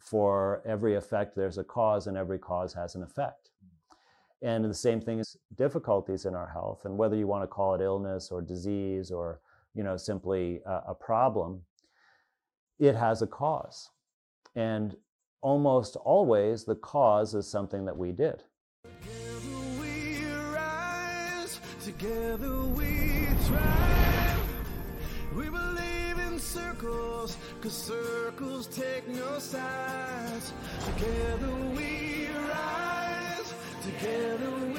for every effect, there's a cause, and every cause has an effect. And the same thing is difficulties in our health, and whether you want to call it illness or disease or you know simply a, a problem, it has a cause. And almost always the cause is something that we did. Together we rise, together we thrive. Circles, cause circles take no sides. Together we rise, together we